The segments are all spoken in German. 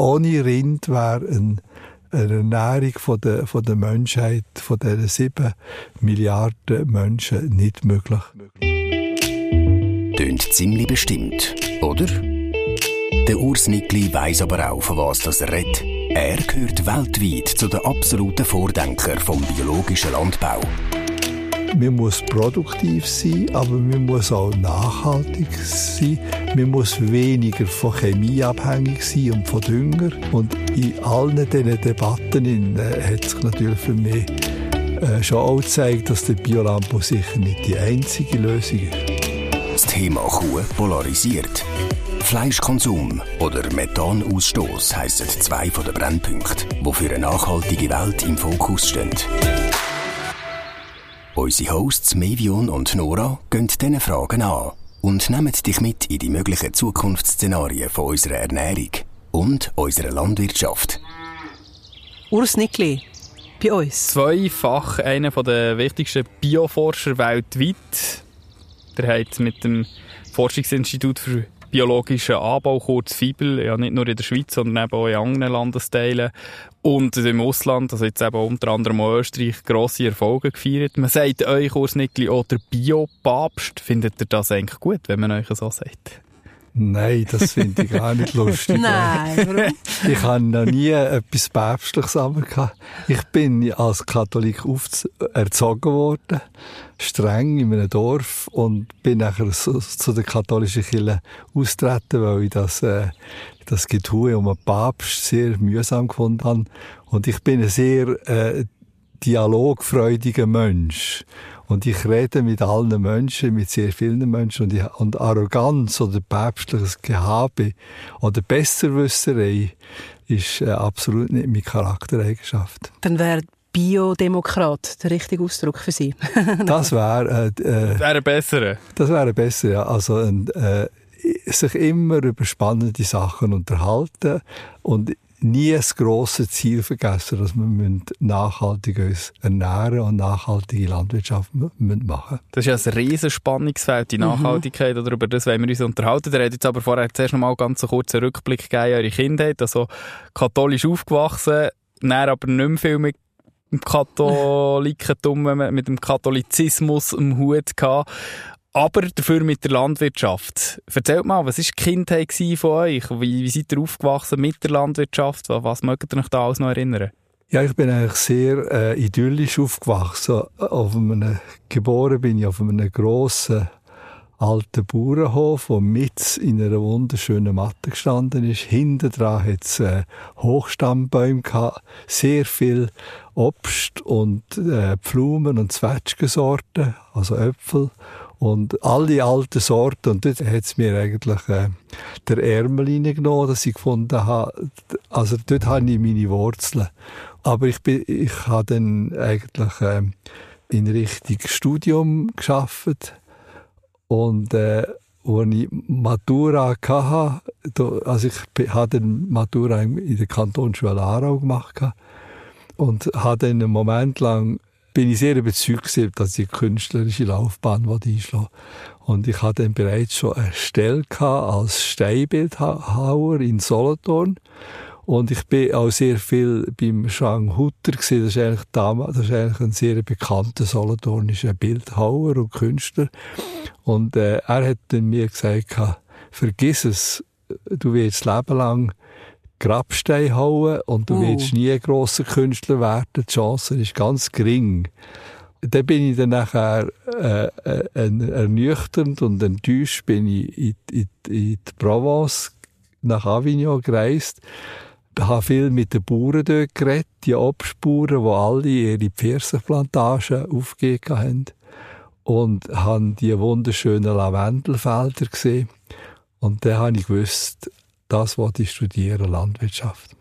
ohne Rind wäre ein eine Ernährung von der, von der Menschheit, von diesen sieben Milliarden Menschen nicht möglich. Tönt ziemlich bestimmt, oder? Der Urs Nickli weiss aber auch, von was das er redet. Er gehört weltweit zu den absoluten Vordenkern vom biologischen Landbau. Man muss produktiv sein, aber man muss auch nachhaltig sein. Man muss weniger von Chemie abhängig sein und von Dünger. Und in allen diesen Debatten äh, hat sich natürlich für mich äh, schon auch gezeigt, dass der Biolandbau sicher nicht die einzige Lösung ist. Das Thema Kuh polarisiert. Fleischkonsum oder Methanausstoß heissen zwei von den Brennpunkten, die für eine nachhaltige Welt im Fokus stehen. Unsere Hosts Mevion und Nora gehen diesen Fragen an und nehmen dich mit in die möglichen Zukunftsszenarien von unserer Ernährung und unserer Landwirtschaft. Urs Nickli, bei uns. Zweifach einer der wichtigsten Bioforscher weltweit. Der hat mit dem Forschungsinstitut für biologischen Anbau, kurz Fibel, ja nicht nur in der Schweiz, sondern eben auch in anderen Landesteilen und im Ausland, also jetzt eben unter anderem auch Österreich, grosse Erfolge gefeiert. Man sagt euch, Urs Nickli, oder Biopapst. Findet ihr das eigentlich gut, wenn man euch so sagt? Nein, das finde ich gar nicht lustig. Nein, warum? Ich habe noch nie etwas Päpstliches gehabt. Ich bin als Katholik erzogen worden, streng in einem Dorf und bin nachher zu, zu der katholischen Kirche austreten, weil ich das, äh, das Getue um einen Papst sehr mühsam gefunden habe. Und ich bin ein sehr äh, dialogfreudiger Mensch. Und ich rede mit allen Menschen, mit sehr vielen Menschen. Und, ich, und Arroganz oder päpstliches Gehabe oder Besserwisserei ist äh, absolut nicht meine Charaktereigenschaft. Dann wäre Biodemokrat der richtige Ausdruck für Sie. das wäre äh, äh, wäre besser. Das wäre besser, ja. Also äh, sich immer über spannende Sachen unterhalten und nie das grosse Ziel vergessen, dass wir nachhaltig uns ernähren und nachhaltige Landwirtschaft machen Das ist ja ein riesen Spannungsfeld, die mhm. Nachhaltigkeit, mhm. oder über das wollen wir uns unterhalten. Der hat jetzt aber vorher zuerst noch mal ganz einen kurzen Rückblick gegeben, eure Kindheit, also katholisch aufgewachsen, dann aber nicht mehr viel mit dem Katholikentum, mit dem Katholizismus im Hut gehabt aber dafür mit der Landwirtschaft. Erzählt mal, was war die Kindheit von euch? Wie, wie seid ihr aufgewachsen mit der Landwirtschaft? Was mögt ihr euch da alles noch erinnern? Ja, ich bin eigentlich sehr äh, idyllisch aufgewachsen. Auf einem, geboren bin ich auf einem grossen alten Bauernhof, der mit in einer wunderschönen Matte gestanden ist. Hinten dran hat es äh, Hochstammbäume gehabt, sehr viel Obst und äh, Blumen und Zwetschgensorten, also Äpfel und alle alten Sorten. Und dort hat es mir eigentlich äh, der Ärmel reingenommen, dass ich gefunden habe, also dort habe ich meine Wurzeln. Aber ich, bin, ich habe dann eigentlich äh, in Richtung Studium geschafft und äh, als ich Matura hatte, also ich habe dann Matura in der Kantonsschule Aarau gemacht und habe dann einen Moment lang bin ich sehr überzeugt dass eine künstlerische Laufbahn einschlagen Und ich hatte dann bereits schon eine Stelle als Steinbildhauer in Solothurn. Und ich bin auch sehr viel beim Jean Hutter gesehen. Das ist eigentlich damals, das ist eigentlich ein sehr bekannter solothurnischer Bildhauer und Künstler. Und äh, er hat dann mir gesagt, vergiss es, du wirst Leben lang Grabstein hauen und du uh. willst nie ein grosser Künstler werden. Die Chance ist ganz gering. Dann bin ich dann nachher äh, äh, ernüchternd und enttäuscht bin ich in, in, in die Provence nach Avignon gereist. Ich habe viel mit den Bauern dort geredet, die Obstbauern, die alle ihre Pfirsichplantagen aufgegeben haben. Und habe die wunderschönen Lavendelfelder gesehen. Und dann habe ich gewusst, das wollte ich studieren, Landwirtschaft.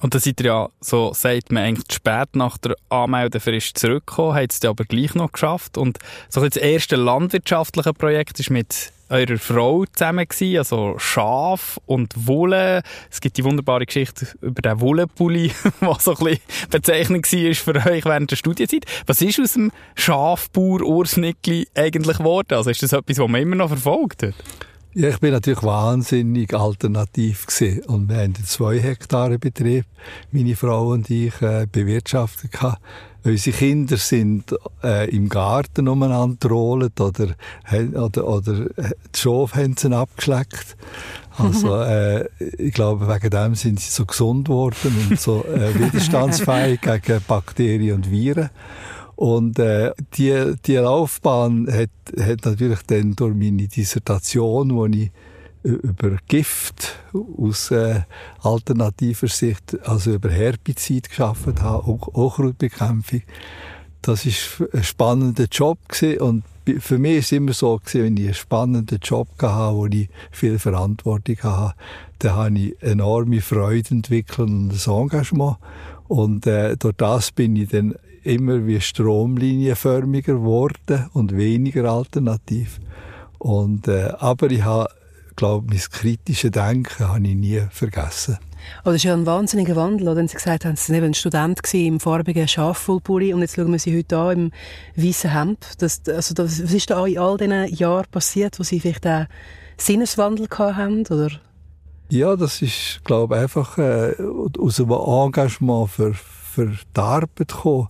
Und dann seid ihr ja, so sagt man eigentlich spät nach der Anmeldefrist zurückgekommen, habt es aber gleich noch geschafft. Und so das erste landwirtschaftliche Projekt ist mit eurer Frau zusammen gewesen, also Schaf und Wolle. Es gibt die wunderbare Geschichte über den Wollenpulli, was so ein bisschen Bezeichnung war für euch während der Studienzeit. Was ist aus dem Schafbauer Urs Nickli eigentlich geworden? Also ist das etwas, was man immer noch verfolgt hat? Ja, ich bin natürlich wahnsinnig alternativ gesehen und wir haben einen zwei Hektare Betrieb, meine Frau und ich äh, bewirtschaftet gehabt. Unsere Kinder sind äh, im Garten umeinander rollt oder, oder, oder äh, die Schafe haben sie abgeschleckt. Also äh, ich glaube, wegen dem sind sie so gesund geworden und so äh, widerstandsfähig gegen Bakterien und Viren. Und äh, die, die Laufbahn hat, hat natürlich dann durch meine Dissertation, wo ich über Gift aus äh, alternativer Sicht, also über Herbizid geschaffen habe, auch Unkrautbekämpfung. Das ist ein spannender Job gewesen und für mich ist immer so gewesen, wenn ich einen spannenden Job hatte, wo ich viel Verantwortung hatte, dann habe ich enorme Freude entwickelt und ein Engagement. Und äh, durch das bin ich dann immer wie stromlinienförmiger geworden und weniger alternativ. Und, äh, aber ich habe, glaube mein kritisches Denken habe ich nie vergessen. Oh, das ist ja ein wahnsinniger Wandel, oder? Sie gesagt haben, Sie waren ein Student im farbigen Schafwollpulli und jetzt schauen wir Sie heute an im weißen Hemd. Das, also das, was ist da in all diesen Jahren passiert, wo Sie vielleicht einen Sinneswandel haben, oder? Ja, das ist, glaube ich, einfach äh, aus einem Engagement für, für die Arbeit gekommen.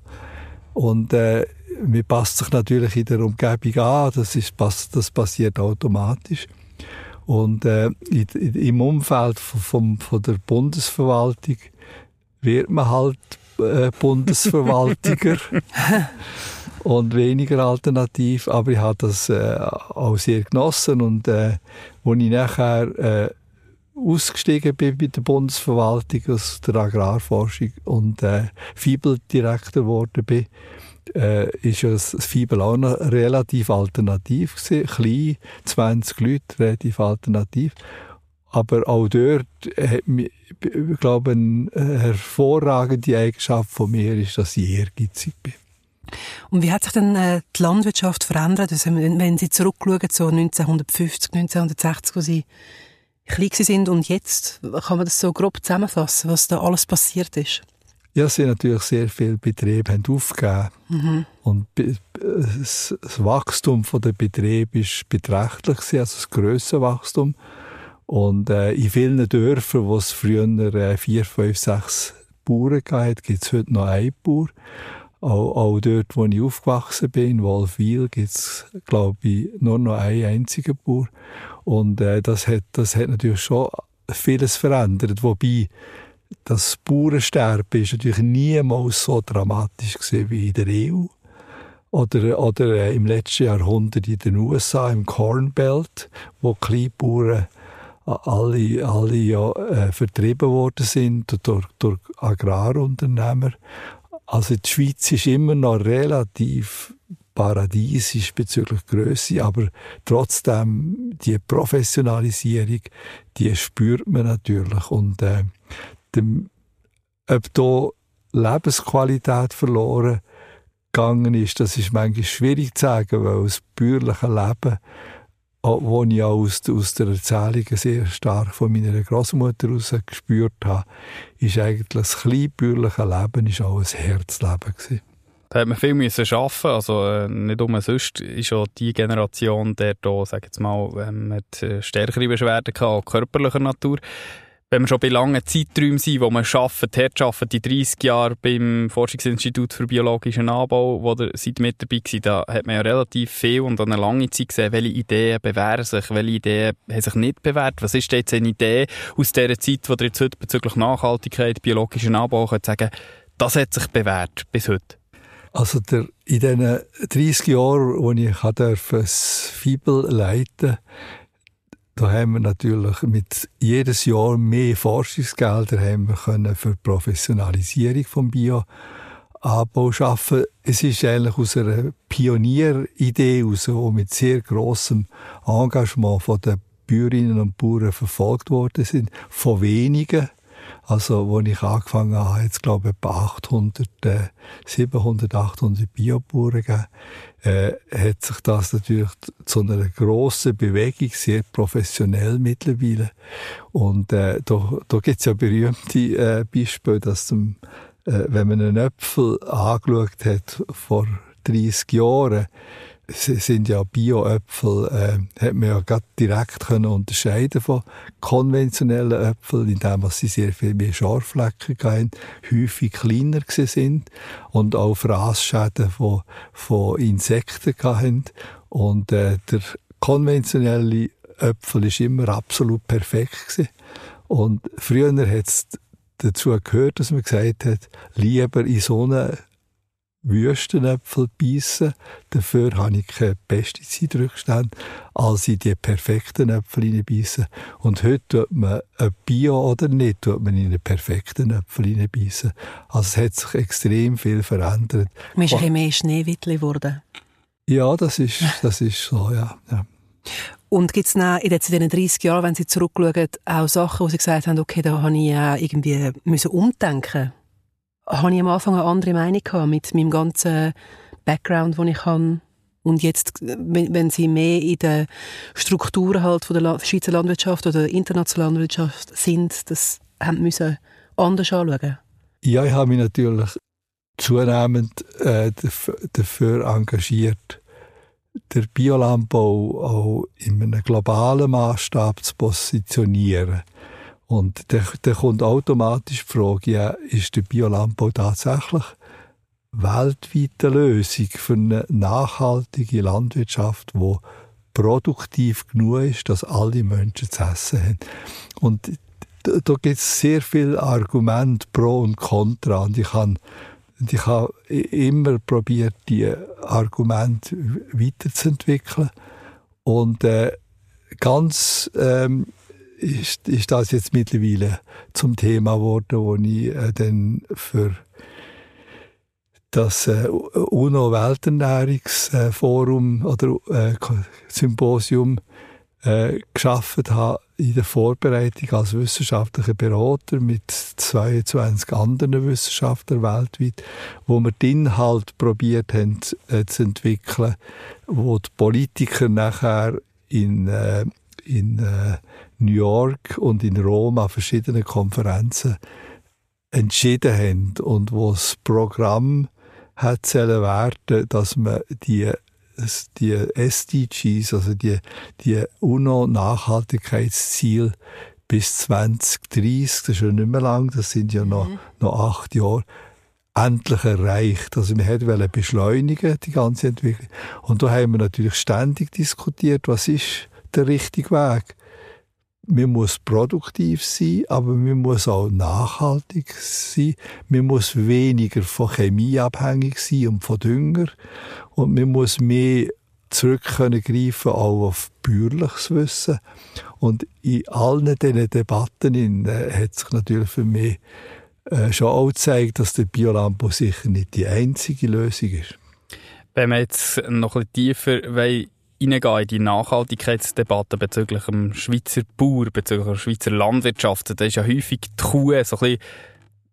Und äh, man passt sich natürlich in der Umgebung an, das, ist, das passiert automatisch. Und äh, im Umfeld von, von der Bundesverwaltung wird man halt äh, Bundesverwaltiger und weniger alternativ. Aber ich habe das äh, auch sehr genossen und äh, als ich nachher äh, ausgestiegen bin bei der Bundesverwaltung aus der Agrarforschung und äh, Fibeldirektor geworden bin, äh, ist ja das Fibel auch noch relativ alternativ gewesen. Klein, 20 Leute, relativ alternativ. Aber auch dort hat mich, ich glaube, eine hervorragende Eigenschaft von mir ist, dass ich ehrgeizig bin. Und wie hat sich denn äh, die Landwirtschaft verändert? Also, wenn Sie zurückschauen, so 1950, 1960, wo Sie klein sind und jetzt, kann man das so grob zusammenfassen, was da alles passiert ist? Ja, es sind natürlich sehr viele Betriebe haben aufgegeben. Mhm. Und das Wachstum der Betriebe ist beträchtlich, also das Grössenwachstum. Und äh, in vielen Dörfern, wo es früher äh, vier, fünf, sechs Bauern gab, gibt es heute noch einen Bauer. Auch, auch dort, wo ich aufgewachsen bin, in Wolfwil, gibt es, glaube ich, nur noch einen einzigen Bauer. Und äh, das, hat, das hat natürlich schon vieles verändert. Wobei das Bauernsterben ist natürlich niemals so dramatisch wie in der EU oder, oder äh, im letzten Jahrhundert in den USA, im Corn Belt, wo Kleinbauern alle, alle ja, äh, vertrieben worden sind durch, durch Agrarunternehmer. Also die Schweiz ist immer noch relativ paradiesisch bezüglich Größe, aber trotzdem die Professionalisierung, die spürt man natürlich. Und äh, dem, ob da Lebensqualität verloren gegangen ist, das ist manchmal schwierig zu sagen, weil das bürgerliche Leben, wo ich aus, aus der Erzählung sehr stark von meiner Großmutter heraus gespürt habe, ist eigentlich das kleinbürgerliche Leben ist auch ein Herzleben gewesen. Da hat man viel müssen schaffen, also äh, nicht umsonst ist auch die Generation, der da, sag jetzt mal, ähm, mit äh, stärkere Beschwerden hatte, körperlicher Natur wenn wir schon bei langen Zeiträumen sind, wo man arbeitet, hart arbeitet, die 30 Jahre beim Forschungsinstitut für biologischen Anbau, wo ihr seid mit dabei gewesen, da hat man ja relativ viel und eine lange Zeit gesehen, welche Ideen bewähren sich, welche Ideen haben sich nicht bewährt. Was ist jetzt eine Idee aus dieser Zeit, wo ihr jetzt heute bezüglich Nachhaltigkeit, biologischen Anbau könnt sagen, das hat sich bewährt bis heute? Also der, in diesen 30 Jahren, wo ich das Fibel leiten durfte, da haben wir natürlich mit jedes Jahr mehr Forschungsgelder haben wir können für die Professionalisierung vom Bioanbau schaffen. Es ist eigentlich aus einer Pionieridee heraus, die mit sehr grossem Engagement von den Bäuerinnen und Bauern verfolgt worden sind, von wenigen. Also, als ich angefangen habe, jetzt glaube ich etwa 800, äh, 700, 800 Biobauern gegeben äh, hat sich das natürlich zu einer grossen Bewegung, sehr professionell mittlerweile. Und äh, da, da gibt es ja berühmte äh, Beispiele, dass zum, äh, wenn man einen Äpfel angeschaut hat vor 30 Jahren, sind ja Bio-Äpfel, äh, hat man ja gerade direkt können unterscheiden von konventionellen Äpfeln, indem sie sehr viel mehr Scharflecken hatten, häufig kleiner sind und auch Fraßschäden von, von Insekten hatten. Und äh, der konventionelle Äpfel ist immer absolut perfekt gewesen. Und früher hat es dazu gehört, dass man gesagt hat, lieber in so eine Wüstenäpfel beißen, dafür habe ich keine Pestizidrückstände, als in die perfekten Äpfel hineinbeissen. Und heute tut man ein Bio oder nicht, tut man in einen perfekten Äpfel hineinbeissen. Also es hat sich extrem viel verändert. Man ist ein mehr Schneewittli geworden. Ja, das ist, das ist so, ja. ja. Und gibt es in diesen 30 Jahren, wenn Sie zurückschauen, auch Sachen, wo Sie gesagt haben, okay, da habe ich äh, irgendwie müssen umdenken habe ich am Anfang eine andere Meinung gehabt mit meinem ganzen Background, den ich habe. Und jetzt, wenn, Sie mehr in den Strukturen halt von der Schweizer Landwirtschaft oder der internationalen Landwirtschaft sind, das haben müssen anders anschauen? Ja, ich habe mich natürlich zunehmend äh, dafür engagiert, der Biolandbau auch in einem globalen Maßstab zu positionieren. Und dann, kommt automatisch die Frage, ja, ist der Biolandbau tatsächlich weltweite Lösung für eine nachhaltige Landwirtschaft, die produktiv genug ist, dass alle Menschen zu essen haben. Und da, da gibt es sehr viele Argumente pro und contra. Und ich habe ich habe immer probiert, die Argumente weiterzuentwickeln. Und äh, ganz ähm, ist, ist das jetzt mittlerweile zum Thema geworden, wo ich äh, dann für das äh, UNO-Welternährungsforum oder äh, Symposium äh, geschafft habe in der Vorbereitung als wissenschaftlicher Berater mit 22 anderen Wissenschaftlern weltweit, wo wir den Inhalt probiert haben äh, zu entwickeln, wo die Politiker nachher in, äh, in äh, New York und in Rom an verschiedenen Konferenzen entschieden haben und wo das Programm hat werden, dass man die die SDGs, also die, die UNO-Nachhaltigkeitsziele bis 2030, das ist schon nicht mehr lang, das sind ja noch, mhm. noch acht Jahre, endlich erreicht. Also wir hätten beschleunigen, die ganze Entwicklung. Und da haben wir natürlich ständig diskutiert, was ist der richtige Weg man muss produktiv sein, aber man muss auch nachhaltig sein. Man muss weniger von Chemie abhängig sein und von Dünger. Und man muss mehr zurück können greifen auch auf bürgerliches Wissen. Und in allen diesen Debatten äh, hat sich natürlich für mich äh, schon auch gezeigt, dass der Biolandbau sicher nicht die einzige Lösung ist. Wenn wir jetzt noch ein bisschen tiefer reingehen in die Nachhaltigkeitsdebatte bezüglich dem Schweizer Bauer, bezüglich der Schweizer Landwirtschaft, da ist ja häufig die Kuh so ein bisschen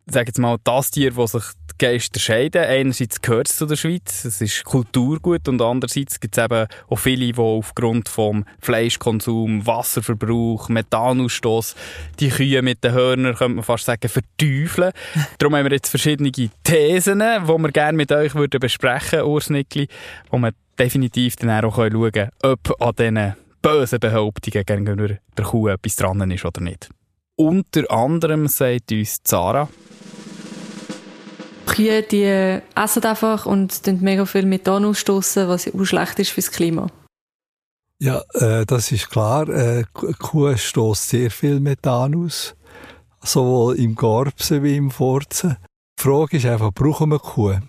sage jetzt mal, das Tier, das sich die Geister scheiden. Einerseits gehört es zu der Schweiz, es ist Kulturgut und andererseits gibt es eben auch viele, die aufgrund vom Fleischkonsum, Wasserverbrauch, Methanausstoß die Kühe mit den Hörnern, könnte man fast sagen, verteufeln. Darum haben wir jetzt verschiedene Thesen, die wir gerne mit euch würden besprechen Urs Nickli, wo wir definitiv dann auch schauen können, ob an diesen bösen Behauptungen gegenüber der Kuh etwas dran ist oder nicht. Unter anderem sagt uns Zara, Kühe, die essen einfach und mega viel Methan ausstoßen, was auch schlecht ist fürs Klima. Ja, äh, das ist klar. Äh, Kuh stößt sehr viel Methan aus, sowohl im Gorbsen wie im Furzen. Die Frage ist einfach, brauchen wir Kuh?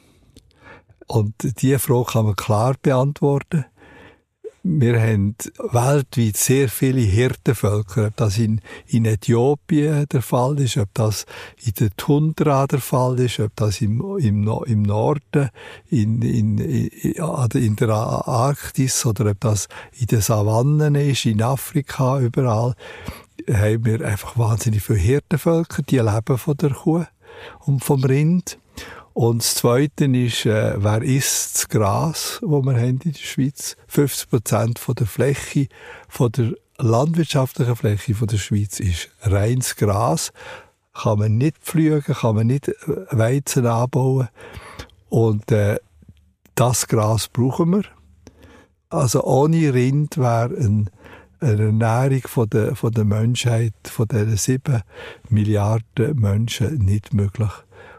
Und diese Frage kann man klar beantworten. Wir haben weltweit sehr viele Hirtenvölker. Ob das in, in Äthiopien der Fall ist, ob das in der Tundra der Fall ist, ob das im, im, im Norden, in, in, in der Arktis oder ob das in den Savannen ist, in Afrika, überall, haben wir einfach wahnsinnig viele Hirtenvölker, die leben von der Kuh und vom Rind. Und das Zweite ist, äh, wer isst das Gras, das wir haben in der Schweiz? 50 Prozent der Fläche, von der landwirtschaftlichen Fläche von der Schweiz ist reines Gras. Kann man nicht pflügen, kann man nicht äh, Weizen anbauen. Und äh, das Gras brauchen wir. Also ohne Rind wäre ein, eine Ernährung von der, von der Menschheit, von diesen sieben Milliarden Menschen nicht möglich.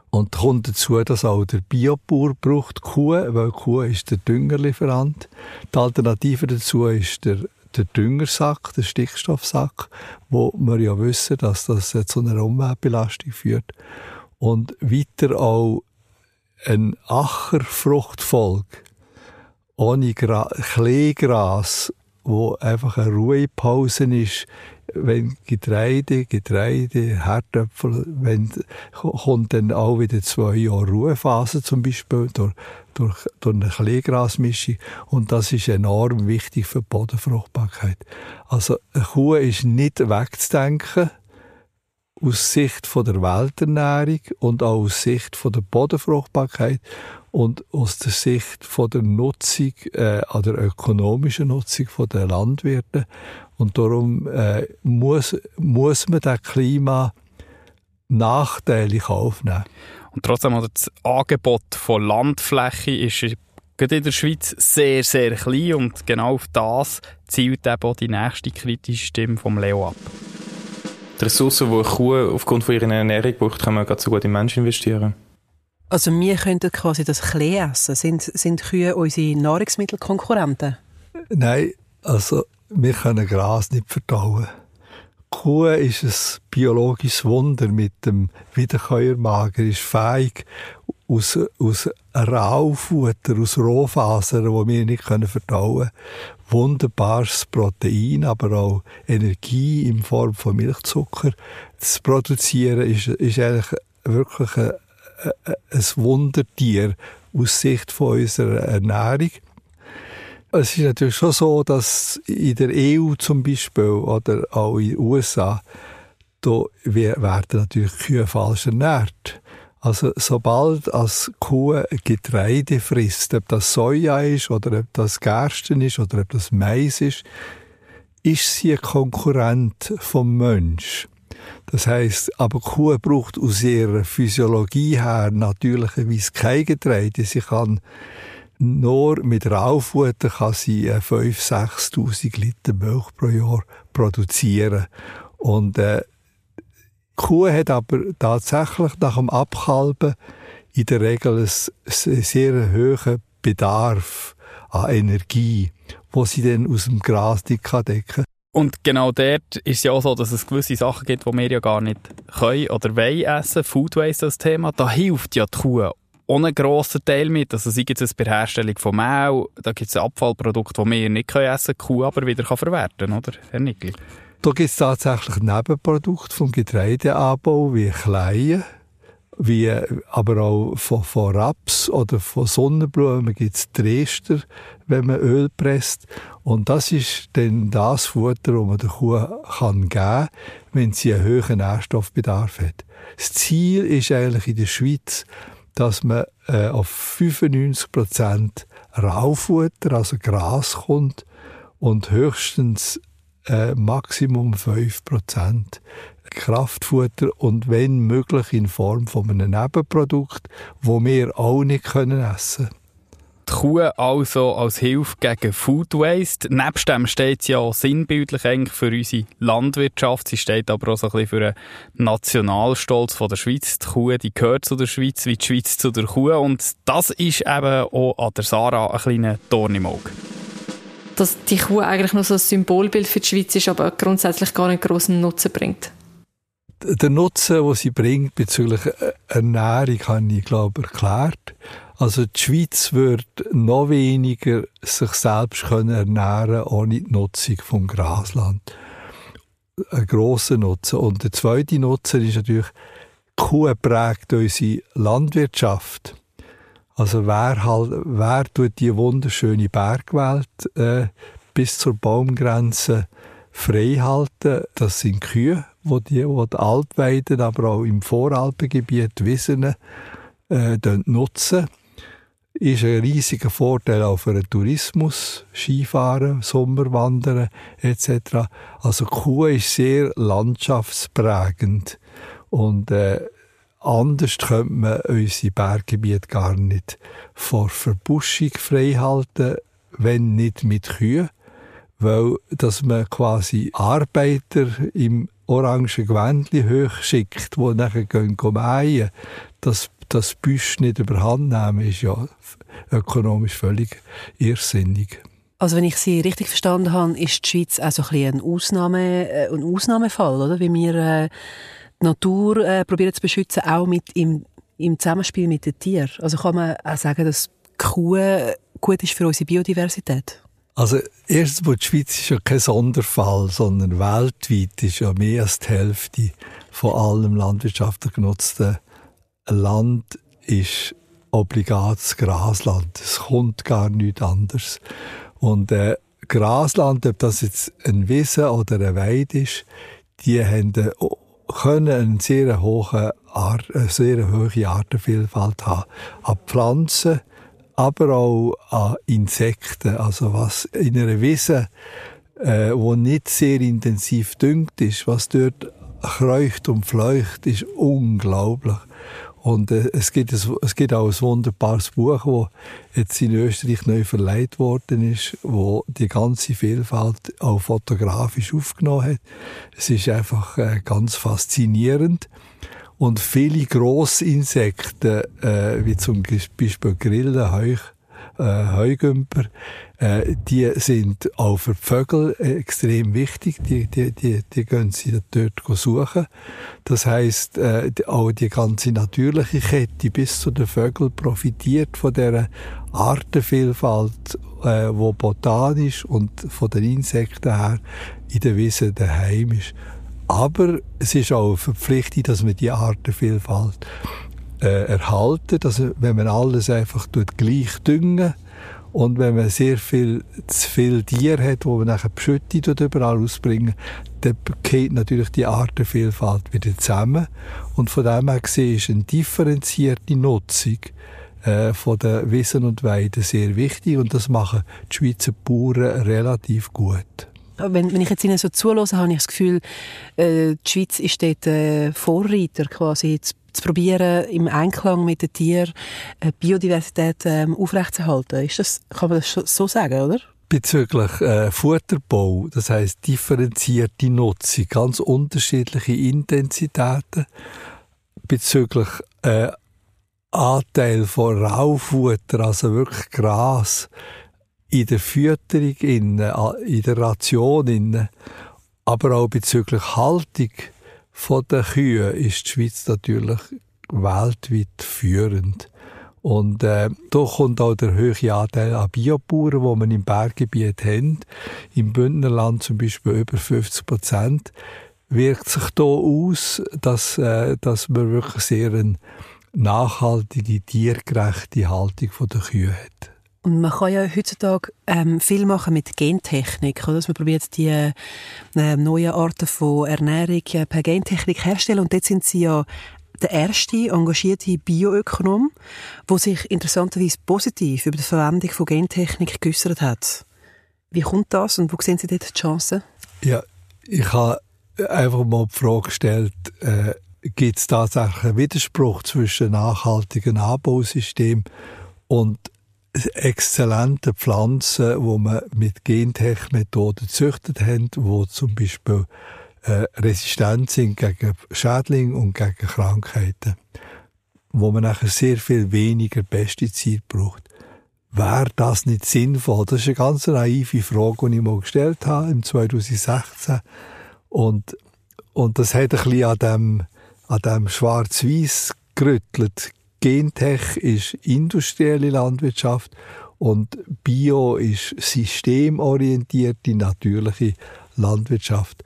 Und kommt dazu, dass auch der Biobauer braucht Kuh, weil Kuh ist der Düngerlieferant. Die Alternative dazu ist der, der Düngersack, der Stickstoffsack, wo wir ja wissen, dass das zu einer Umweltbelastung führt. Und weiter auch ein Ackerfruchtvolk ohne Gra Kleegras, wo einfach eine Ruhepause ist, wenn Getreide, Getreide, Herdöpfel, wenn, kommt dann auch wieder zwei Jahre Ruhephase zum Beispiel durch, durch, durch eine Kleegrasmischung und das ist enorm wichtig für die Bodenfruchtbarkeit. Also eine Kuh ist nicht wegzudenken, aus Sicht von der Welternährung und auch aus Sicht von der Bodenfruchtbarkeit und aus der Sicht von der Nutzung, äh, an der ökonomischen Nutzung von der Landwirte. Und darum äh, muss, muss man das Klima nachteilig aufnehmen. Und trotzdem, also das Angebot von Landfläche ist gerade in der Schweiz sehr, sehr klein und genau auf das zielt eben auch die nächste kritische Stimme vom Leo ab. Die Ressourcen, die eine Kuh aufgrund von ihrer Ernährung braucht, kann man gerade so gut in Menschen investieren. Also wir könnten quasi das Klee essen. Sind, sind Kühe unsere Nahrungsmittelkonkurrenten? Nein, also wir können Gras nicht verdauen. Kuh ist ein biologisches Wunder mit dem Wiederkäuermagen, ist fähig, aus, aus Raufutter, aus Rohfasern, die wir nicht verdauen können, wunderbares Protein, aber auch Energie in Form von Milchzucker zu produzieren, ist, ist eigentlich wirklich ein, ein Wundertier aus Sicht von unserer Ernährung. Es ist natürlich schon so, dass in der EU zum Beispiel oder auch in den USA, da werden natürlich Kühe falsch ernährt. Also sobald als Kuh Getreide frisst, ob das Soja ist oder ob das Gersten ist oder ob das Mais ist, ist sie ein Konkurrent vom Mensch. Das heißt, aber Kuh braucht aus ihrer Physiologie her natürlicherweise kein Getreide. Sie kann nur mit Raufutter kann sie 5.000, 6.000 Liter Milch pro Jahr produzieren. Und äh, Kuh hat aber tatsächlich nach dem Abkalben in der Regel einen sehr hohen Bedarf an Energie, wo sie dann aus dem Gras nicht decken kann. Und genau dort ist es ja auch so, dass es gewisse Sachen gibt, die wir ja gar nicht können oder wollen essen. Food Waste das Thema. Da hilft ja die Kuh ohne grossen Teil mit. Also sei es bei Herstellung von Mehl, da gibt es Abfallprodukte, die wir nicht essen können, die Kuh aber wieder verwerten kann, oder, Herr Nickel? Da gibt es tatsächlich Nebenprodukte vom Getreideanbau wie Kleien, wie aber auch von, von Raps oder von Sonnenblumen gibt es Dresder, wenn man Öl presst. Und das ist dann das Futter, das man der Kuh kann geben kann, wenn sie einen hohen Nährstoffbedarf hat. Das Ziel ist eigentlich in der Schweiz, dass man äh, auf 95 Prozent Raufutter, also Gras kommt und höchstens äh, Maximum 5 Prozent Kraftfutter und wenn möglich in Form von einem Nebenprodukt, wo wir auch nicht können essen die Kuh also als Hilfe gegen Food Waste. Nebst dem steht sie ja sinnbildlich eigentlich für unsere Landwirtschaft. Sie steht aber auch so ein bisschen für den Nationalstolz von der Schweiz. Die Kuh, die gehört zu der Schweiz, wie die Schweiz zu der Kuh. Und das ist eben auch an der Sarah ein kleiner Dorn im Auge dass die Kuh eigentlich nur so ein Symbolbild für die Schweiz ist, aber grundsätzlich gar nicht großen Nutzen bringt der Nutzen, den sie bringt bezüglich Ernährung, habe ich, glaube erklärt. Also die Schweiz wird noch weniger sich selbst können ernähren ohne die Nutzung vom Grasland. Ein grosser Nutzen. Und der zweite Nutzen ist natürlich, die Kuh prägt unsere Landwirtschaft. Also wer halt, wer tut die wunderschöne Bergwelt äh, bis zur Baumgrenze frei halten? Das sind Kühe wo die, wo die Alpweiden, aber auch im Voralpengebiet Wiesen äh, nutzen. Ist ein riesiger Vorteil auch für den Tourismus, Skifahren, Sommerwandern etc. Also Kuh ist sehr landschaftsprägend und äh, anders könnte man unsere Berggebiete gar nicht vor Verbuschung frei halten wenn nicht mit Kühen, weil dass man quasi Arbeiter im orangen Gewändchen hochschickt, die nachher gehen mähen, das das Büsch nicht überhand nehmen, ist ja ökonomisch völlig irrsinnig. Also wenn ich Sie richtig verstanden habe, ist die Schweiz auch so ein, ein, Ausnahme, äh, ein Ausnahmefall, oder? Wie wir äh, die Natur äh, probieren zu beschützen, auch mit im, im Zusammenspiel mit den Tieren. Also kann man auch sagen, dass Kuh gut ist für unsere Biodiversität? Also erstens die Schweiz ist ja kein Sonderfall, sondern weltweit ist ja mehr als die Hälfte von allem landwirtschaftlich genutzten Land ist obligates Grasland. Es kommt gar nichts anderes. Und äh, Grasland, ob das jetzt ein Wiese oder eine Weide ist, die haben, äh, können eine sehr hohe, eine sehr hohe Artenvielfalt haben. An Pflanzen, aber auch an Insekten. Also was in einer Wiese, äh, wo nicht sehr intensiv düngt ist, was dort kreucht und fleucht, ist unglaublich. Und äh, es, gibt ein, es gibt auch ein wunderbares Buch, das jetzt in Österreich neu verleiht worden ist, wo die ganze Vielfalt auch fotografisch aufgenommen hat. Es ist einfach äh, ganz faszinierend. Und viele Grossinsekten, äh, wie zum Beispiel Grillen, Heuch, äh, Heugümper, äh, die sind auch für die Vögel extrem wichtig. Die, die, die, die gehen sie dort suchen. Das heißt, äh, auch die ganze natürliche Kette bis zu den Vögeln profitiert von der Artenvielfalt, äh, wo botanisch und von den Insekten her in der Wiese daheim ist. Aber es ist auch verpflichtet, dass man die Artenvielfalt äh, erhalten, dass wenn man alles einfach gleich düngen und wenn man sehr viel, zu viel Tiere hat, wo man nachher Beschüttung überall ausbringen, dann geht natürlich die Artenvielfalt wieder zusammen. Und von dem her gesehen ist eine differenzierte Nutzung äh, von den Wiesen und Weiden sehr wichtig und das machen die Schweizer Bauern relativ gut. Wenn, wenn ich jetzt Ihnen so zulasse, habe ich das Gefühl, äh, die Schweiz ist dort äh, Vorreiter quasi zu probieren, im Einklang mit den Tieren äh, Biodiversität ähm, aufrechtzuerhalten. Ist das, kann man das so sagen, oder? Bezüglich äh, Futterbau, das heißt differenzierte Nutzung, ganz unterschiedliche Intensitäten. Bezüglich äh, Anteil von Raufutter, also wirklich Gras, in der Fütterung, in, in der Ration, in, aber auch bezüglich Haltung von den Kühen ist die Schweiz natürlich weltweit führend. Und äh, da kommt auch der hohe Anteil an Biobauern, wo man im Berggebiet haben. Im Bündnerland zum Beispiel über 50 Prozent. Wirkt sich da aus, dass, äh, dass man wirklich sehr eine nachhaltige, tiergerechte Haltung der Kühe hat. Und man kann ja heutzutage ähm, viel machen mit Gentechnik. Oder? Also man probiert die äh, neuen Arten von Ernährung äh, per Gentechnik herzustellen. Und dort sind sie ja der erste engagierte Bioökonom, der sich interessanterweise positiv über die Verwendung von Gentechnik geäußert hat. Wie kommt das und wo sehen Sie dort die Chancen? Ja, ich habe einfach mal die Frage gestellt, äh, gibt es tatsächlich einen Widerspruch zwischen nachhaltigen Anbausystem und exzellente Pflanzen, wo man mit Gentech-Methoden züchtet haben, wo zum Beispiel äh, resistent sind gegen Schädlinge und gegen Krankheiten, wo man nachher sehr viel weniger Pestizid braucht. Wäre das nicht sinnvoll? Das ist eine ganz naive Frage, die ich mal gestellt habe im 2016. Und, und das hat ein bisschen an dem, an dem Schwarz-Weiß gerüttelt. Gentech ist industrielle Landwirtschaft und Bio ist systemorientierte, natürliche Landwirtschaft.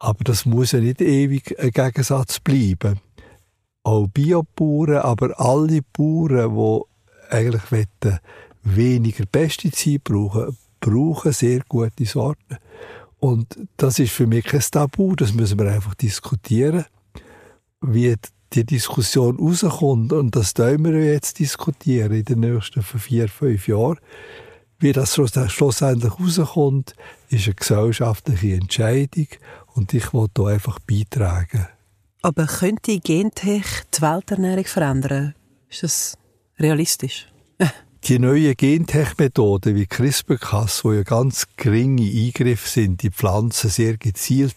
Aber das muss ja nicht ewig ein Gegensatz bleiben. Auch Biobauern, aber alle Bauern, die eigentlich wollen, weniger Pestizid brauchen, brauchen sehr gute Sorten. Und das ist für mich kein Tabu, das müssen wir einfach diskutieren. Wie die Diskussion rauskommt, und das tun wir jetzt diskutieren in den nächsten vier, fünf Jahren, wie das schlussendlich rauskommt, ist eine gesellschaftliche Entscheidung und ich will da einfach beitragen. Aber könnte Gentech die Welternährung verändern? Ist das realistisch? die neuen Gentech-Methoden wie CRISPR-Cas, wo ja ganz geringe Eingriffe sind, die Pflanzen sehr gezielt,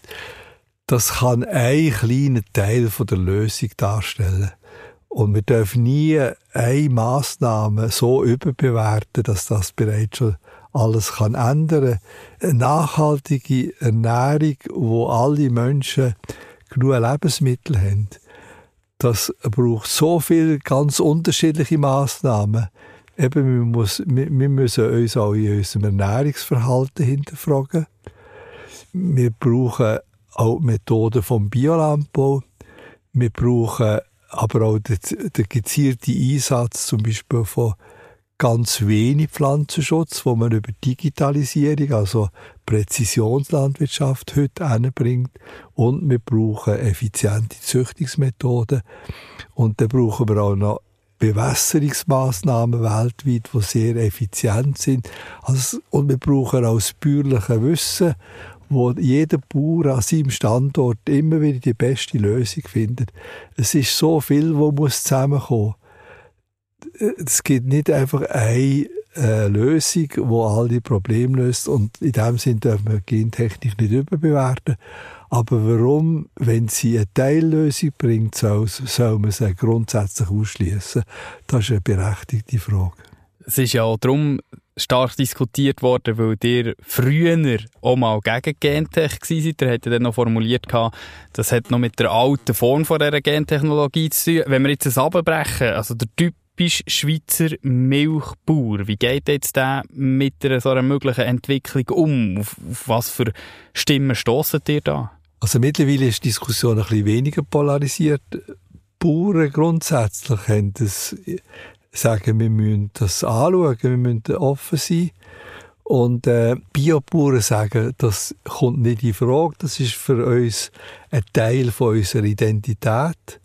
das kann ein kleiner Teil der Lösung darstellen. Und wir dürfen nie eine Massnahme so überbewerten, dass das bereits schon alles kann ändern. Eine nachhaltige Ernährung, wo alle Menschen genug Lebensmittel haben, das braucht so viele ganz unterschiedliche Maßnahmen. Eben, wir, muss, wir müssen uns auch in unserem Ernährungsverhalten hinterfragen. Wir brauchen auch Methoden vom Biolandbau. Wir brauchen aber auch den, den gezielten Einsatz zum Beispiel von ganz wenig Pflanzenschutz, wo man über Digitalisierung, also Präzisionslandwirtschaft heute anbringt. Und wir brauchen effiziente Züchtungsmethoden. Und dann brauchen wir auch noch Bewässerungsmaßnahmen weltweit, die sehr effizient sind. Also, und wir brauchen auch das bäuerliche Wissen, wo jeder Bauer an seinem Standort immer wieder die beste Lösung findet. Es ist so viel, wo muss zusammenkommen es gibt nicht einfach eine äh, Lösung, die alle Probleme löst. Und in dem Sinne dürfen wir Gentechnik nicht überbewerten. Aber warum, wenn sie eine Teillösung bringt, soll, soll man sie grundsätzlich ausschließen? Das ist eine berechtigte Frage. Es ist ja auch darum stark diskutiert worden, weil ihr früher auch mal gegen Gentech seid. Ihr hättet dann noch formuliert, das hat noch mit der alten Form von dieser Gentechnologie zu tun. Wenn wir jetzt das abbrechen, also der Typ typisch Schweizer Milchbauer. Wie geht jetzt der mit einer so einer möglichen Entwicklung um? Auf, auf was für Stimmen stoßen ihr da? Also mittlerweile ist die Diskussion ein bisschen weniger polarisiert. Bauern grundsätzlich haben das, sagen, wir müssen das anschauen, wir müssen offen sein. Und äh, Biobauern sagen, das kommt nicht in Frage, das ist für uns ein Teil von unserer Identität.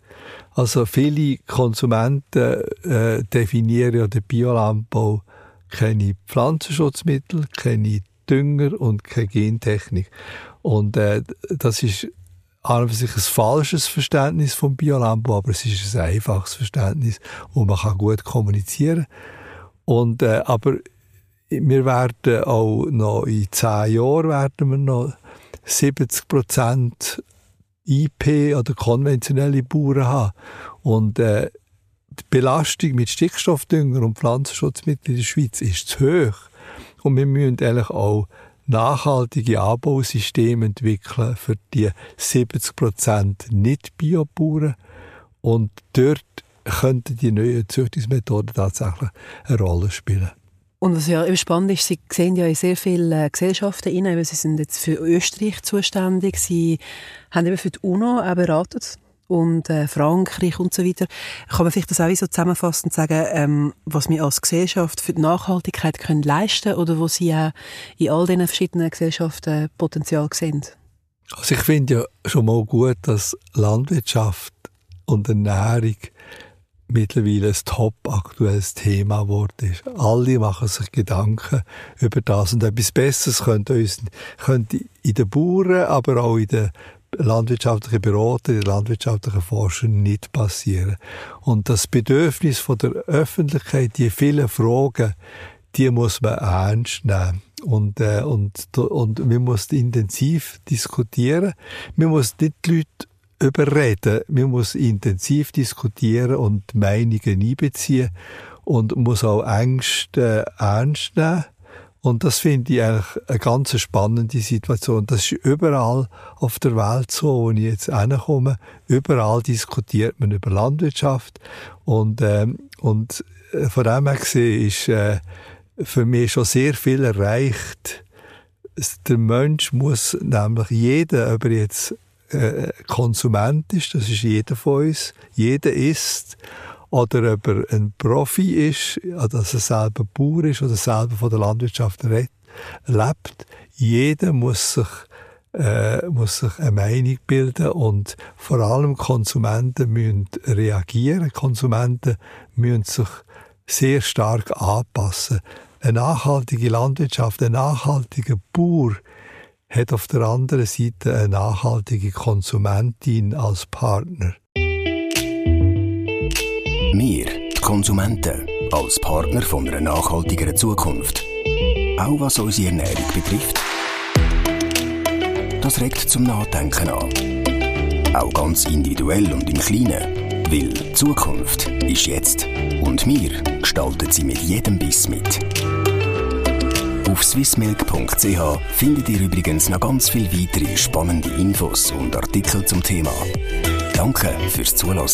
Also viele Konsumenten äh, definieren ja den Biolandbau keine Pflanzenschutzmittel, keine Dünger und keine Gentechnik. Und äh, das ist an sich ein falsches Verständnis vom Biolandbau, aber es ist ein einfaches Verständnis, wo man kann gut kommunizieren Und äh, aber wir werden auch noch in zehn Jahren werden wir noch 70 Prozent IP oder konventionelle Bauern haben. Und äh, die Belastung mit Stickstoffdünger und Pflanzenschutzmitteln in der Schweiz ist zu hoch. Und wir müssen eigentlich auch nachhaltige Anbausysteme entwickeln für die 70% Nicht-Biobauern. Und dort könnten die neuen Züchtungsmethoden tatsächlich eine Rolle spielen. Und was ja spannend ist, Sie sehen ja in sehr viele Gesellschaften rein, Sie sind jetzt für Österreich zuständig, Sie haben eben für die UNO auch beraten und äh, Frankreich und so weiter. Kann man vielleicht das auch so zusammenfassen und sagen, ähm, was wir als Gesellschaft für die Nachhaltigkeit können leisten oder wo Sie auch in all diesen verschiedenen Gesellschaften Potenzial sehen? Also ich finde ja schon mal gut, dass Landwirtschaft und Ernährung mittlerweile ein top aktuelles Thema geworden ist. Alle machen sich Gedanken über das und etwas Besseres könnte, uns, könnte in den Bauern, aber auch in den landwirtschaftlichen Berater, den landwirtschaftlichen Forschern nicht passieren. Und das Bedürfnis von der Öffentlichkeit, die vielen Fragen, die muss man ernst nehmen. Und, äh, und, und man muss intensiv diskutieren. Man muss nicht die Leute überreden. Man muss intensiv diskutieren und Meinungen einbeziehen und muss auch Ängste äh, ernst nehmen. Und das finde ich eigentlich eine ganz spannende Situation. Das ist überall auf der Welt so, wo ich jetzt hinkomme. Überall diskutiert man über Landwirtschaft. Und, ähm, und äh, von dem her gesehen ist äh, für mich schon sehr viel erreicht. Der Mensch muss nämlich jeder, ob er jetzt äh, Konsument ist, das ist jeder von uns, jeder ist, oder ob er ein Profi ist, dass er selber Bauer ist oder selber von der Landwirtschaft lebt, jeder muss sich äh, muss sich eine Meinung bilden und vor allem Konsumenten müssen reagieren. Konsumenten müssen sich sehr stark anpassen. Eine nachhaltige Landwirtschaft, ein nachhaltiger Bauer hat auf der anderen Seite eine nachhaltige Konsumentin als Partner. Wir, die Konsumenten, als Partner von einer nachhaltigeren Zukunft. Auch was unsere Ernährung betrifft. Das regt zum Nachdenken an. Auch ganz individuell und im Kleinen. Weil Zukunft ist jetzt. Und wir gestalten sie mit jedem Biss mit. Auf swissmilk.ch findet ihr übrigens noch ganz viele weitere spannende Infos und Artikel zum Thema. Danke fürs Zuhören.